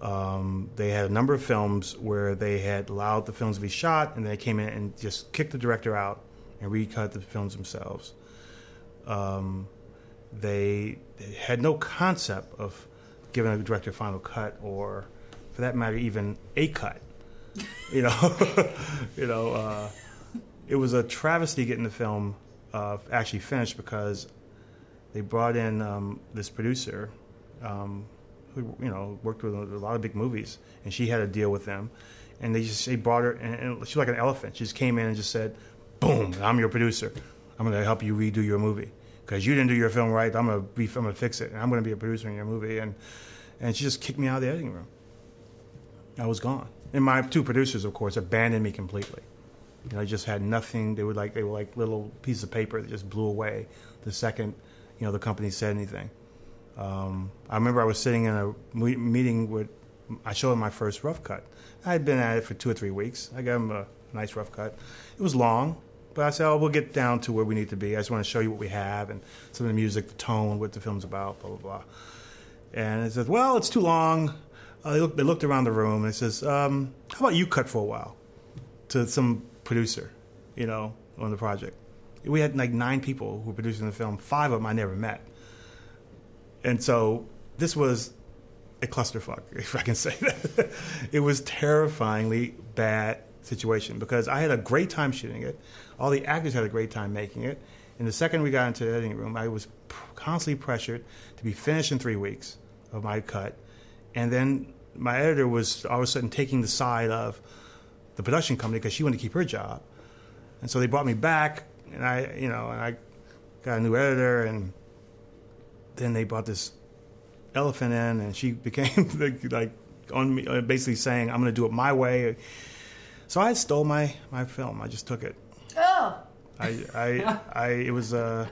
Um, they had a number of films where they had allowed the films to be shot, and they came in and just kicked the director out and recut the films themselves. Um, they had no concept of giving a director a final cut, or for that matter, even a cut. You know, *laughs* you know, uh, it was a travesty getting the film uh, actually finished because they brought in um, this producer um, who you know worked with a lot of big movies, and she had a deal with them, and they just they brought her, and, and she was like an elephant. She just came in and just said, "Boom, I'm your producer. I'm going to help you redo your movie because you didn't do your film right. I'm going to to fix it, and I'm going to be a producer in your movie." And and she just kicked me out of the editing room. I was gone, and my two producers, of course, abandoned me completely. You know, I just had nothing. They were like they were like little pieces of paper that just blew away the second you know the company said anything. Um, I remember I was sitting in a meeting with, I showed him my first rough cut. I had been at it for two or three weeks. I gave him a nice rough cut. It was long, but I said, oh, we'll get down to where we need to be. I just want to show you what we have and some of the music, the tone, what the film's about, blah, blah, blah. And he said, well, it's too long. Uh, they, looked, they, looked, around the room and it says, um, how about you cut for a while to some producer, you know, on the project. We had like nine people who were producing the film. Five of them I never met and so this was a clusterfuck, *laughs* if I can say that. it was terrifyingly bad situation because I had a great time shooting it. All the actors had a great time making it. And the second we got into the editing room, I was constantly pressured to be finished in three weeks of my cut. And then my editor was all of a sudden taking the side of the production company because she wanted to keep her job. And so they brought me back, and I, you know, and I got a new editor, and then they brought this elephant in, and she became *laughs* like on me, uh, basically saying, "I'm going to do it my way." So I stole my my film. I just took it. Oh. I I, *laughs* I it was uh,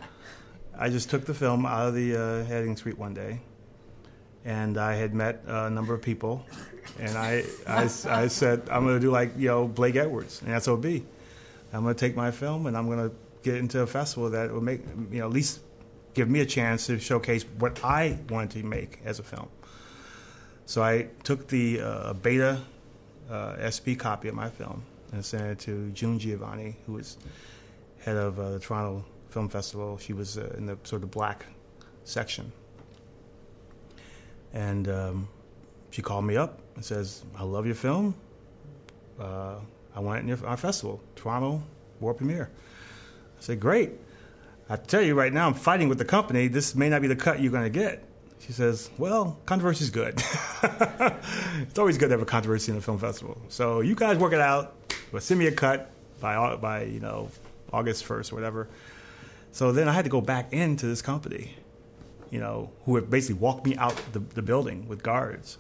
I just took the film out of the uh, editing suite one day, and I had met a number of people, and I I, I said I'm going to do like you know Blake Edwards and SOB. I'm going to take my film and I'm going to get into a festival that will make you know at least give me a chance to showcase what I wanted to make as a film. So I took the uh, beta uh, SP copy of my film and sent it to June Givanni, who was head of uh, the Toronto Film Festival. She was uh, in the sort of black section. And um, she called me up and says, I love your film. Uh, I want it in your, our festival, Toronto World Premiere. I said, great. I tell you right now, I'm fighting with the company. This may not be the cut you're going to get. She says, Well, controversy is good. *laughs* it's always good to have a controversy in a film festival. So you guys work it out, but send me a cut by, by you know, August 1st or whatever. So then I had to go back into this company, you know, who had basically walked me out the, the building with guards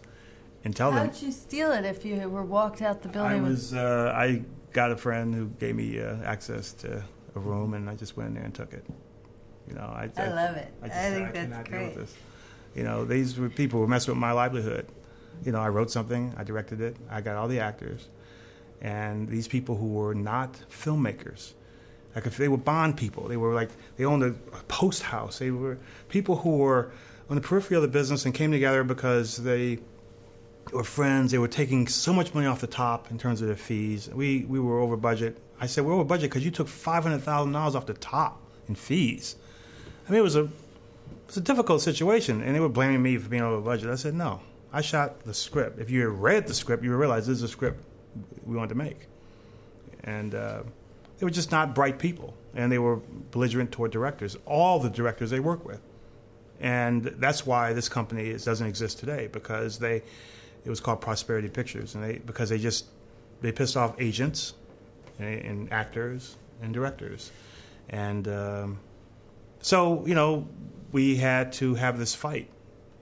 and tell How'd them. How'd you steal it if you were walked out the building? I was, uh, I got a friend who gave me uh, access to a room, and I just went in there and took it. You know, I, I, I love it. I, just, I think that's great. You know, these were people who were messing with my livelihood. You know, I wrote something, I directed it, I got all the actors, and these people who were not filmmakers. Like if they were Bond people, they were like they owned a post house. They were people who were on the periphery of the business and came together because they were friends. They were taking so much money off the top in terms of their fees. We we were over budget. I said we're over budget because you took five hundred thousand dollars off the top in fees. I mean, it was a was a difficult situation, and they were blaming me for being over budget. I said no. I shot the script. If you read the script, you would realize this is a script we wanted to make, and uh, they were just not bright people, and they were belligerent toward directors. All the directors they work with, and that's why this company is, doesn't exist today because they it was called Prosperity Pictures, and they because they just they pissed off agents and, actors and directors. And um, so, you know, we had to have this fight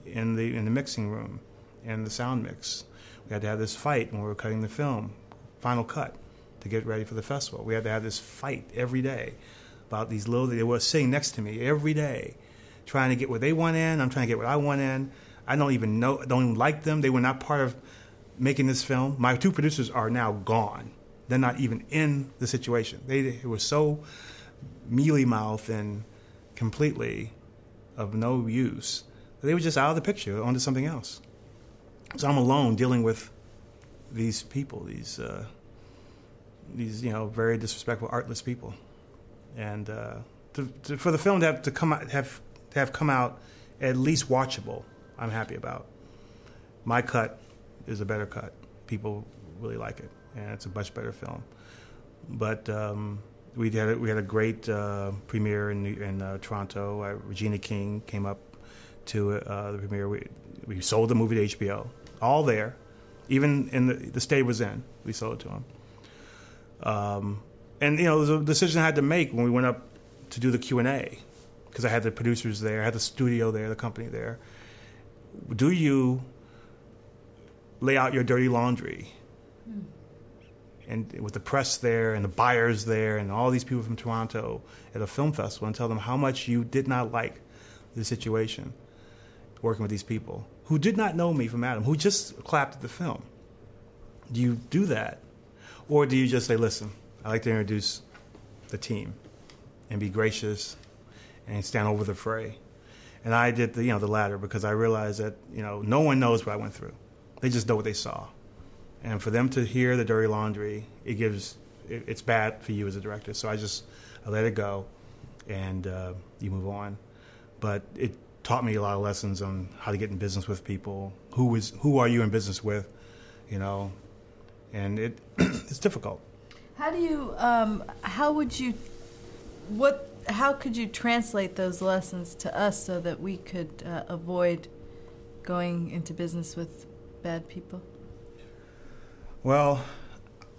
in the in the mixing room and the sound mix. We had to have this fight when we were cutting the film, final cut, to get ready for the festival. We had to have this fight every day about these little. They were sitting next to me every day, trying to get what they want in. I'm trying to get what I want in. I don't even know. Don't even like them. They were not part of making this film. My two producers are now gone they're not even in the situation. They were so mealy mouthed and completely of no use. They were just out of the picture, onto something else. So I'm alone dealing with these people, these uh, these you know very disrespectful, artless people, and uh, to, to, for the film to have to come out, have to have come out at least watchable, I'm happy about. my cut is a better cut. People really like it, and it's a much better film. But um, we had a, we had a great uh, premiere in in uh, Toronto. Uh, Regina King came up to uh, the premiere. We we sold the movie to HBO, all there, even in the the state was in. We sold it to them. Um, and you know, a decision I had to make when we went up to do the Q and A because I had the producers there, I had the studio there, the company there. Do you lay out your dirty laundry? Mm. And with the press there and the buyers there and all these people from Toronto at a film festival and tell them how much you did not like the situation working with these people who did not know me from Adam, who just clapped at the film. Do you do that? Or do you just say, listen, I'd like to introduce the team and be gracious and stand over the fray. And I did the you know the latter because I realized that you know no one knows what I went through. They just know what they saw. And for them to hear the dirty laundry, it gives it, it's bad for you as a director. So I just I let it go, and uh, you move on. But it taught me a lot of lessons on how to get in business with people. Who is who are you in business with? You know, and it *clears throat* it's difficult. How do you? Um, how would you? What? How could you translate those lessons to us so that we could uh, avoid going into business with bad people? Well,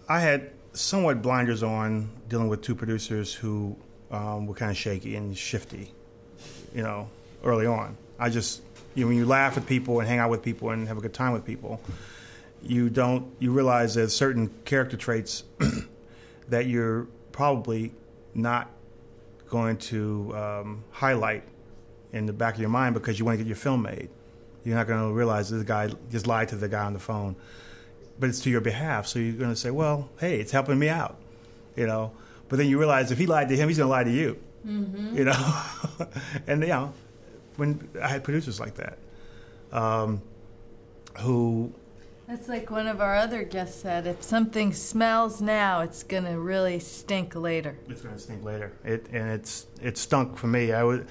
I had somewhat blinders on dealing with two producers who um, were kind of shaky and shifty, you know, early on. I just, you know, when you laugh with people and hang out with people and have a good time with people, you don't, you realize there's certain character traits *clears throat* that you're probably not going to um, highlight in the back of your mind because you want to get your film made. You're not going to realize this guy just lied to the guy on the phone, but it's to your behalf. So you're going to say, "Well, hey, it's helping me out," you know. But then you realize if he lied to him, he's going to lie to you, mm-hmm. you know. *laughs* and you know, when I had producers like that, um, who that's like one of our other guests said. If something smells now, it's going to really stink later. It's going to stink later. It and it's it stunk for me. I was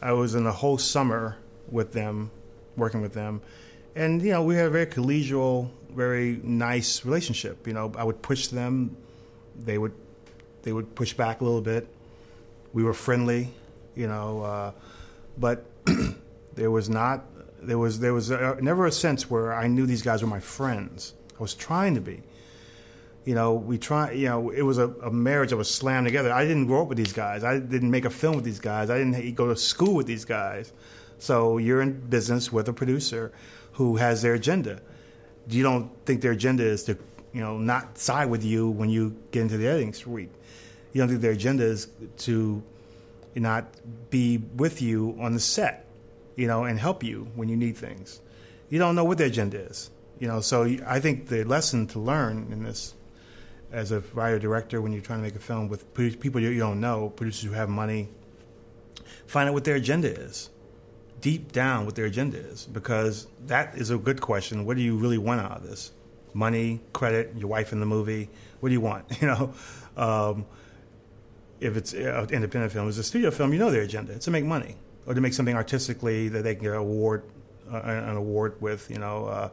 I was in the whole summer with them, working with them, and you know we had a very collegial, very nice relationship. You know, I would push them, they would they would push back a little bit. We were friendly, you know, uh, but *clears throat* there was not there was there was a, never a sense where I knew these guys were my friends. I was trying to be. You know, we try. You know, it was a, a, marriage that was slammed together. I didn't grow up with these guys. I didn't make a film with these guys. I didn't go to school with these guys. So you're in business with a producer who has their agenda. You don't think their agenda is to, you know, not side with you when you get into the editing suite. You don't think their agenda is to not be with you on the set you know, and help you when you need things. You don't know what their agenda is, you know. So I think the lesson to learn in this, as a writer director, when you're trying to make a film with people you don't know, producers who have money, find out what their agenda is, deep down what their agenda is, because that is a good question. What do you really want out of this? Money, credit, your wife in the movie. What do you want? *laughs* You know. Um, if it's an independent film, it's a studio film, you know their agenda. It's to make money or to make something artistically that they can get an award, uh, an award with, you know,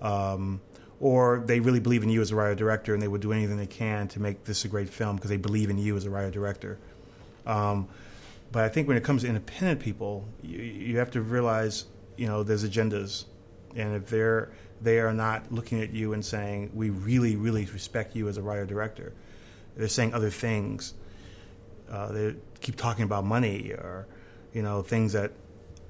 uh, um, or they really believe in you as a writer director and they would do anything they can to make this a great film because they believe in you as a writer director. Um, but I think when it comes to independent people, you, you have to realize, you know, there's agendas, and if they're they are not looking at you and saying we really, really respect you as a writer director, they're saying other things. Uh, they keep talking about money or you know, things that,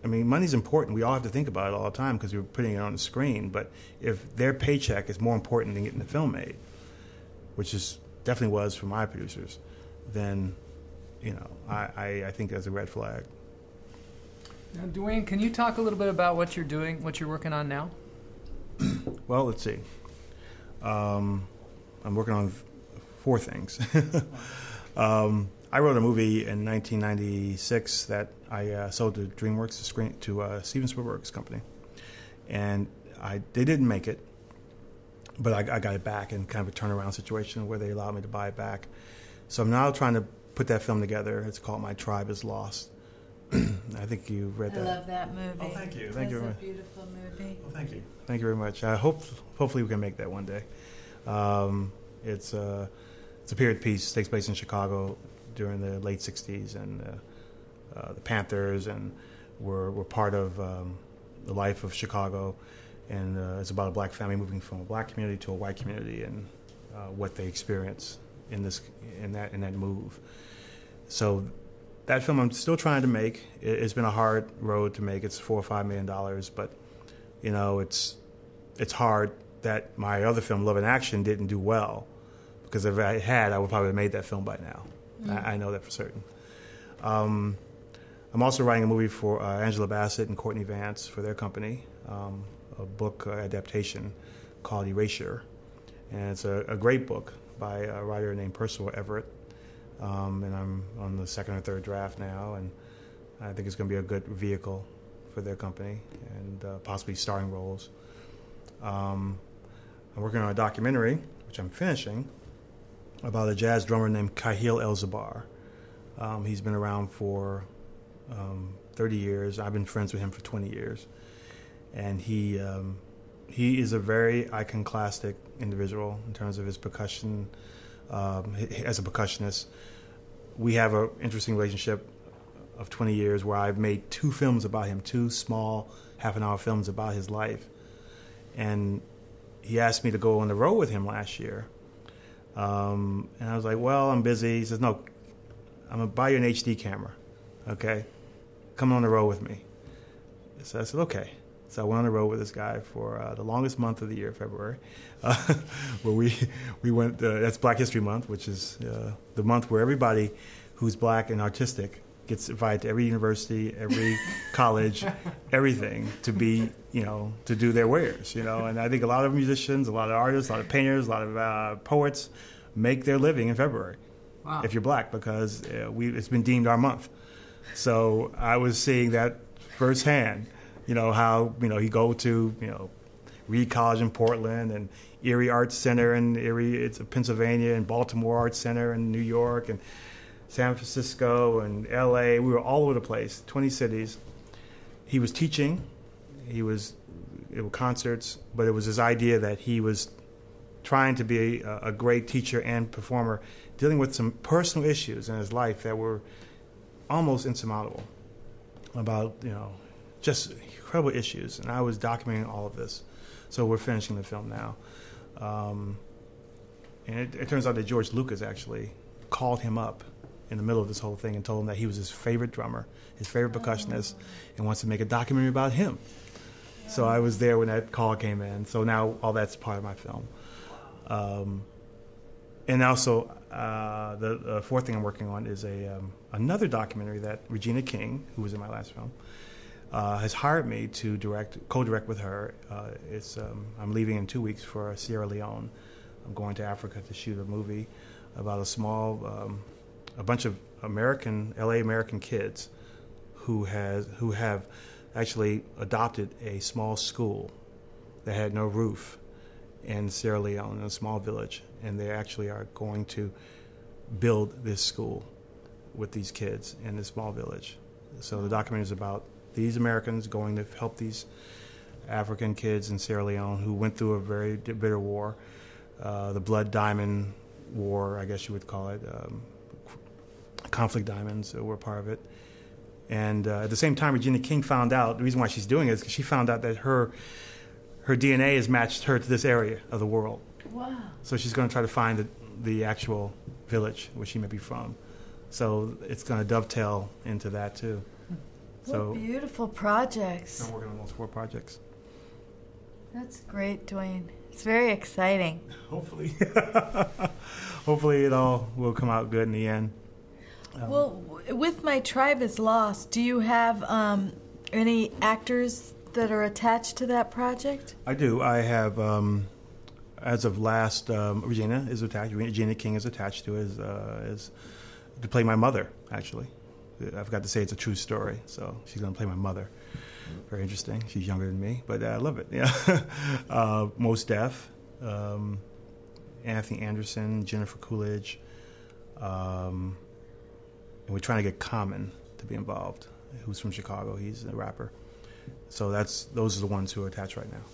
I mean, money's important. We all have to think about it all the time because we're putting it on the screen. But if their paycheck is more important than getting the film made, which is definitely was for my producers, then, you know, I, I, I think that's a red flag. Now, Dwayne, can you talk a little bit about what you're doing, what you're working on now? *clears throat* well, let's see. Um, I'm working on four things. *laughs* um, I wrote a movie in 1996 that I uh, sold to DreamWorks to, screen, to uh, Steven Spielberg's company, and I they didn't make it, but I, I, got it back in kind of a turnaround situation where they allowed me to buy it back. So I'm now trying to put that film together. It's called My Tribe Is Lost, *clears throat* I think you read I that. I love that movie. Oh, thank you. Thank That's you very much. beautiful movie. Well, thank you. Thank you very much. I hope hopefully we can make that one day. Um, it's uh, it's a period piece. takes place in Chicago during the late '60s, and uh, uh, the Panthers and were were part of um, the life of Chicago. And uh, it's about a black family moving from a black community to a white community, and uh, what they experience in this in that in that move. So that film I'm still trying to make. It, it's been a hard road to make. It's four or five million dollars, but you know it's it's hard that my other film, Love and Action, didn't do well because if I had, I would probably have made that film by now. I, I know that for certain. Um, I'm also writing a movie for uh, Angela Bassett and Courtney Vance for their company, um, a book uh, adaptation called Erasure, and it's a, a great book by a writer named Percival Everett. Um, and I'm on the second or third draft now, and I think it's going to be a good vehicle for their company and uh, possibly starring roles. Um, I'm working on a documentary, which I'm finishing, about a jazz drummer named Kahil El Zabar. Um, he's been around for um, 30 years. I've been friends with him for 20 years, and he um, he is a very iconoclastic individual in terms of his percussion. Um, as a percussionist, we have an interesting relationship of 20 years where I've made two films about him, two small half an hour films about his life. And he asked me to go on the road with him last year. Um, and I was like, well, I'm busy. He says, no, I'm going to buy you an HD camera. Okay? Come on the road with me. So I said, okay. So I went on the road with this guy for uh, the longest month of the year, February, *laughs* uh, where we we went. Uh, that's Black History Month, which is uh, the month where everybody who's black and artistic gets invited to every university, every *laughs* college, everything to be, you know, to do their wares, you know. And I think a lot of musicians, a lot of artists, a lot of painters, a lot of uh, poets make their living in February Wow. if you're black because uh, we it's been deemed our month. So I was seeing that firsthand. You know how you know you go to you know Reed College in Portland and Erie Arts Center in Erie, it's Pennsylvania, and Baltimore Arts Center in New York and San Francisco and L.A. We were all over the place, 20 cities. He was teaching, he was it were concerts, but it was his idea that he was trying to be a, a great teacher and performer, dealing with some personal issues in his life that were almost insurmountable. About you know, just incredible issues, and I was documenting all of this. So we're finishing the film now, um, and it, it turns out that George Lucas actually called him up in the middle of this whole thing and told him that he was his favorite drummer, his favorite percussionist, and wants to make a documentary about him. So I was there when that call came in. So now all that's part of my film. Um, and also, uh, the, the fourth thing I'm working on is a um, another documentary that Regina King, who was in my last film, uh, has hired me to direct, co-direct with her. Uh, it's um, I'm leaving in two weeks for Sierra Leone. I'm going to Africa to shoot a movie about a small, um, a bunch of American, LA American kids who has who have actually adopted a small school that had no roof in Sierra Leone, in a small village, and they actually are going to build this school with these kids in this small village. So the documentary is about these Americans going to help these African kids in Sierra Leone who went through a very bitter war, uh, the Blood Diamond War, I guess you would call it. Um, conflict diamonds were part of it. And uh, at the same time, Regina King found out the reason why she's doing it is because she found out that her her DNA has matched her to this area of the world. Wow. So she's going to try to find the, the actual village where she may be from. So it's going to dovetail into that too. So what beautiful projects. I'm working on those four projects. That's great, Dwayne. It's very exciting. *laughs* Hopefully, *laughs* hopefully it all will come out good in the end. Um, Well, w- with My Tribe is Lost, do you have um, any actors that are attached to that project? I do. I have, um, as of last, um, Regina is attached. Regina King is attached to as uh, as to play my mother. Actually, I forgot to say it's a true story. So she's going to play my mother. Very interesting. She's younger than me, but uh, I love it. *laughs* Yeah. uh, Mos Def, um, Anthony Anderson, Jennifer Coolidge, um, and we're trying to get Common to be involved. who's from Chicago. He's a rapper. So that's those are the ones who are attached right now.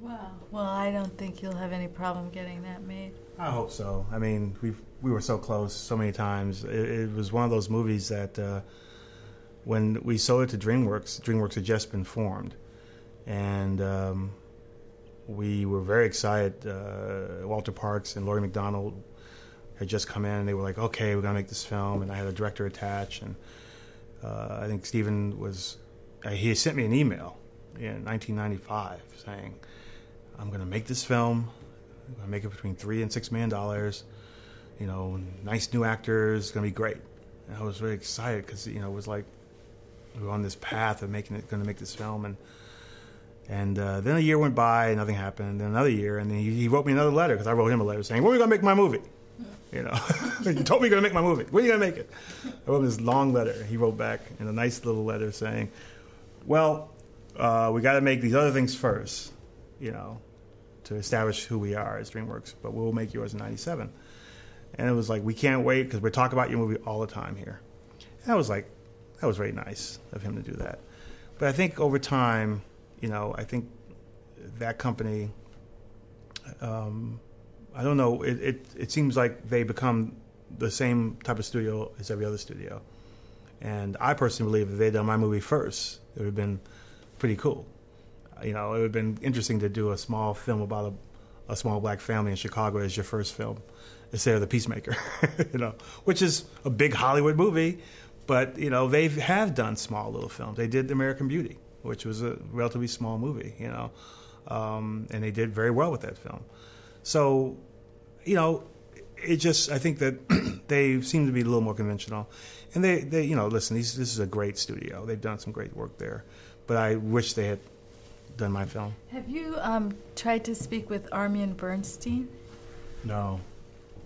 Wow. Well, I don't think you'll have any problem getting that made. I hope so. I mean, we we were so close so many times. It, it was one of those movies that uh, when we sold it to DreamWorks, DreamWorks had just been formed, and um, we were very excited. Uh, Walter Parkes and Laurie McDonald had just come in, and they were like, "Okay, we're gonna make this film," and I had a director attached, and uh, I think Steven was uh, he sent me an email in 1995 saying, "I'm going to make this film. I'm going to make it between three and six million dollars. You know, nice new actors. To be great." And I was really excited because you know it was like we were on this path of making it, going to make this film, and and uh, then a year went by, and nothing happened. Then another year, and then he, he wrote me another letter because I wrote him a letter saying, "When are we going to make my movie?" You know, *laughs* you told me you're going to make my movie. When are you going to make it? I wrote him this long letter. He wrote back in a nice little letter saying, well, uh, we got to make these other things first, you know, to establish who we are as DreamWorks, but we'll make yours in 97. And it was like, we can't wait because we talk about your movie all the time here. And I was like, that was very nice of him to do that. But I think over time, you know, I think that company, um, I don't know, it, it, it seems like they become the same type of studio as every other studio. And I personally believe if they'd done my movie first, it would have been pretty cool. You know, it would have been interesting to do a small film about a, a small black family in Chicago as your first film instead of The Peacemaker, *laughs* you know, which is a big Hollywood movie. But, you know, they have done small little films. They did American Beauty, which was a relatively small movie, you know, um, and they did very well with that film. So, you know, it just, I think that *clears throat* they seem to be a little more conventional. And they, they you know, listen, these, this is a great studio. They've done some great work there. But I wish they had done my film. Have you um, tried to speak with Armyan Bernstein? No.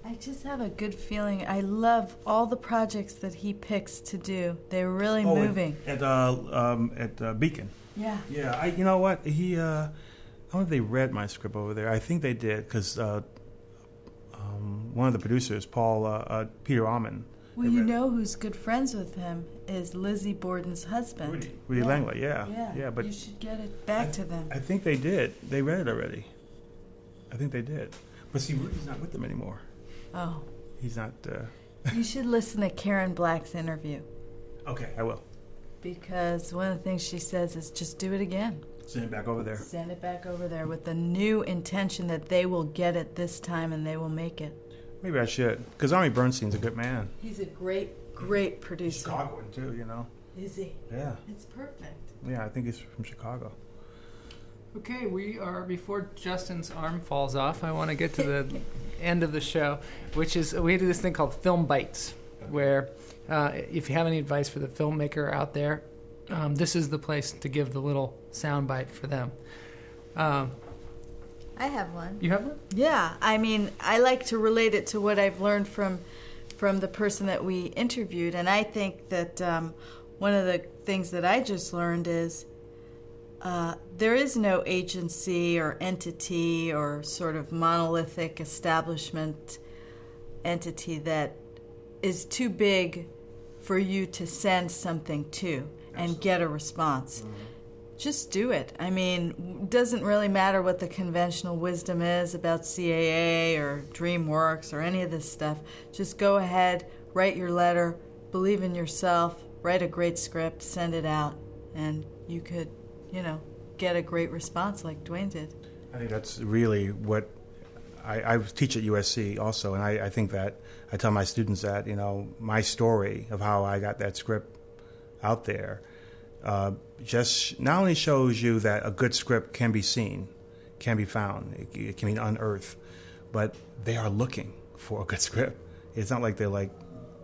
I just have a good feeling. I love all the projects that he picks to do. They're really Oh, moving. At, uh, um, at uh, Beacon. Yeah. Yeah, I, you know what? He, uh, I don't know if they read my script over there. I think they did because uh, um, one of the producers, Paul uh, uh, Peter Alman, Well, you know who's good friends with him is Lizzie Borden's husband. Rudy, Rudy Yeah. Langlais, yeah, Yeah. yeah. But you should get it back to them. I think they did. They read it already. I think they did. But see, Rudy's not with them anymore. Oh, He's not. Uh, you should listen to Karen Black's interview okay, I will because one of the things she says is just do it again. send it back over there. Send it back over there with the new intention that they will get it this time and they will make it. Maybe I should, because Armyan Bernstein's a good man. He's a great, great producer. Chicagoan too, you know. Is he? Yeah, It's perfect. yeah. I think he's from Chicago. Okay, we are before Justin's arm falls off. I want to get to the *laughs* end of the show, which is we do this thing called Film Bites, where uh, if you have any advice for the filmmaker out there, um, this is the place to give the little sound bite for them. Um, I have one. you have one? Yeah, I mean, I like to relate it to what I've learned from from the person that we interviewed, and I think that um, one of the things that I just learned is uh, there is no agency or entity or sort of monolithic establishment entity that is too big for you to send something to and get a response just do it. I mean, it doesn't really matter what the conventional wisdom is about CAA or DreamWorks or any of this stuff. Just go ahead, write your letter, believe in yourself, write a great script, send it out, and you could, you know, get a great response like Dwayne did. I think that's really what I, I teach at USC also, and I, I think that I tell my students that you know my story of how I got that script out there uh, just not only shows you that a good script can be seen, can be found, it, it can be unearthed, but they are looking for a good script. It's not like they're like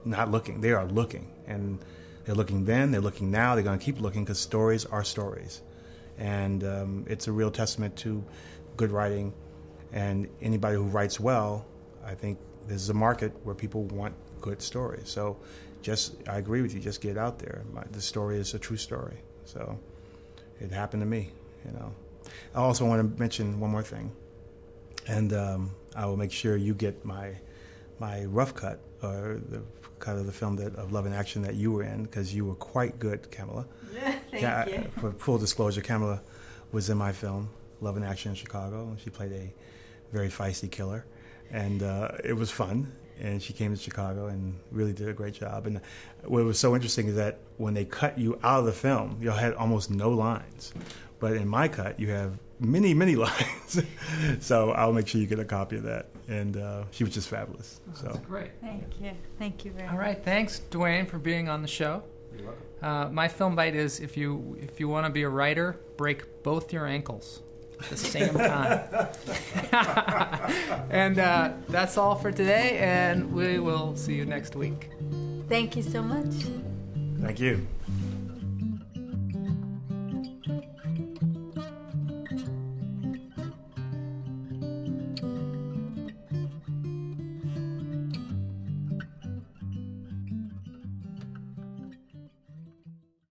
not looking; they are looking, and they're looking then, they're looking now, they're going to keep looking because stories are stories, and um, it's a real testament to good writing and anybody who writes well, I think this is a market where people want good stories. So, just I agree with you. Just get out there. My, the story is a true story. So, it happened to me. You know. I also want to mention one more thing, and um, I will make sure you get my my rough cut or the cut of the film that of Love and Action that you were in because you were quite good, Kamala. *laughs* Thank Ca- you. For full disclosure, Kamala was in my film Love and Action in Chicago, and she played a very feisty killer, and uh, it was fun. And she came to Chicago and really did a great job. And what was so interesting is that when they cut you out of the film, you had almost no lines, but in my cut, you have many, many *laughs* lines. so I'll make sure you get a copy of that. And uh, she was just fabulous. So. That's great. Thank you. Thank you very All much. right, thanks, Dwayne, for being on the show. You're welcome. Uh, my film bite is if you if you want to be a writer, break both your ankles at the same time. *laughs* and uh, that's all for today, and we will see you next week. Thank you so much. Thank you.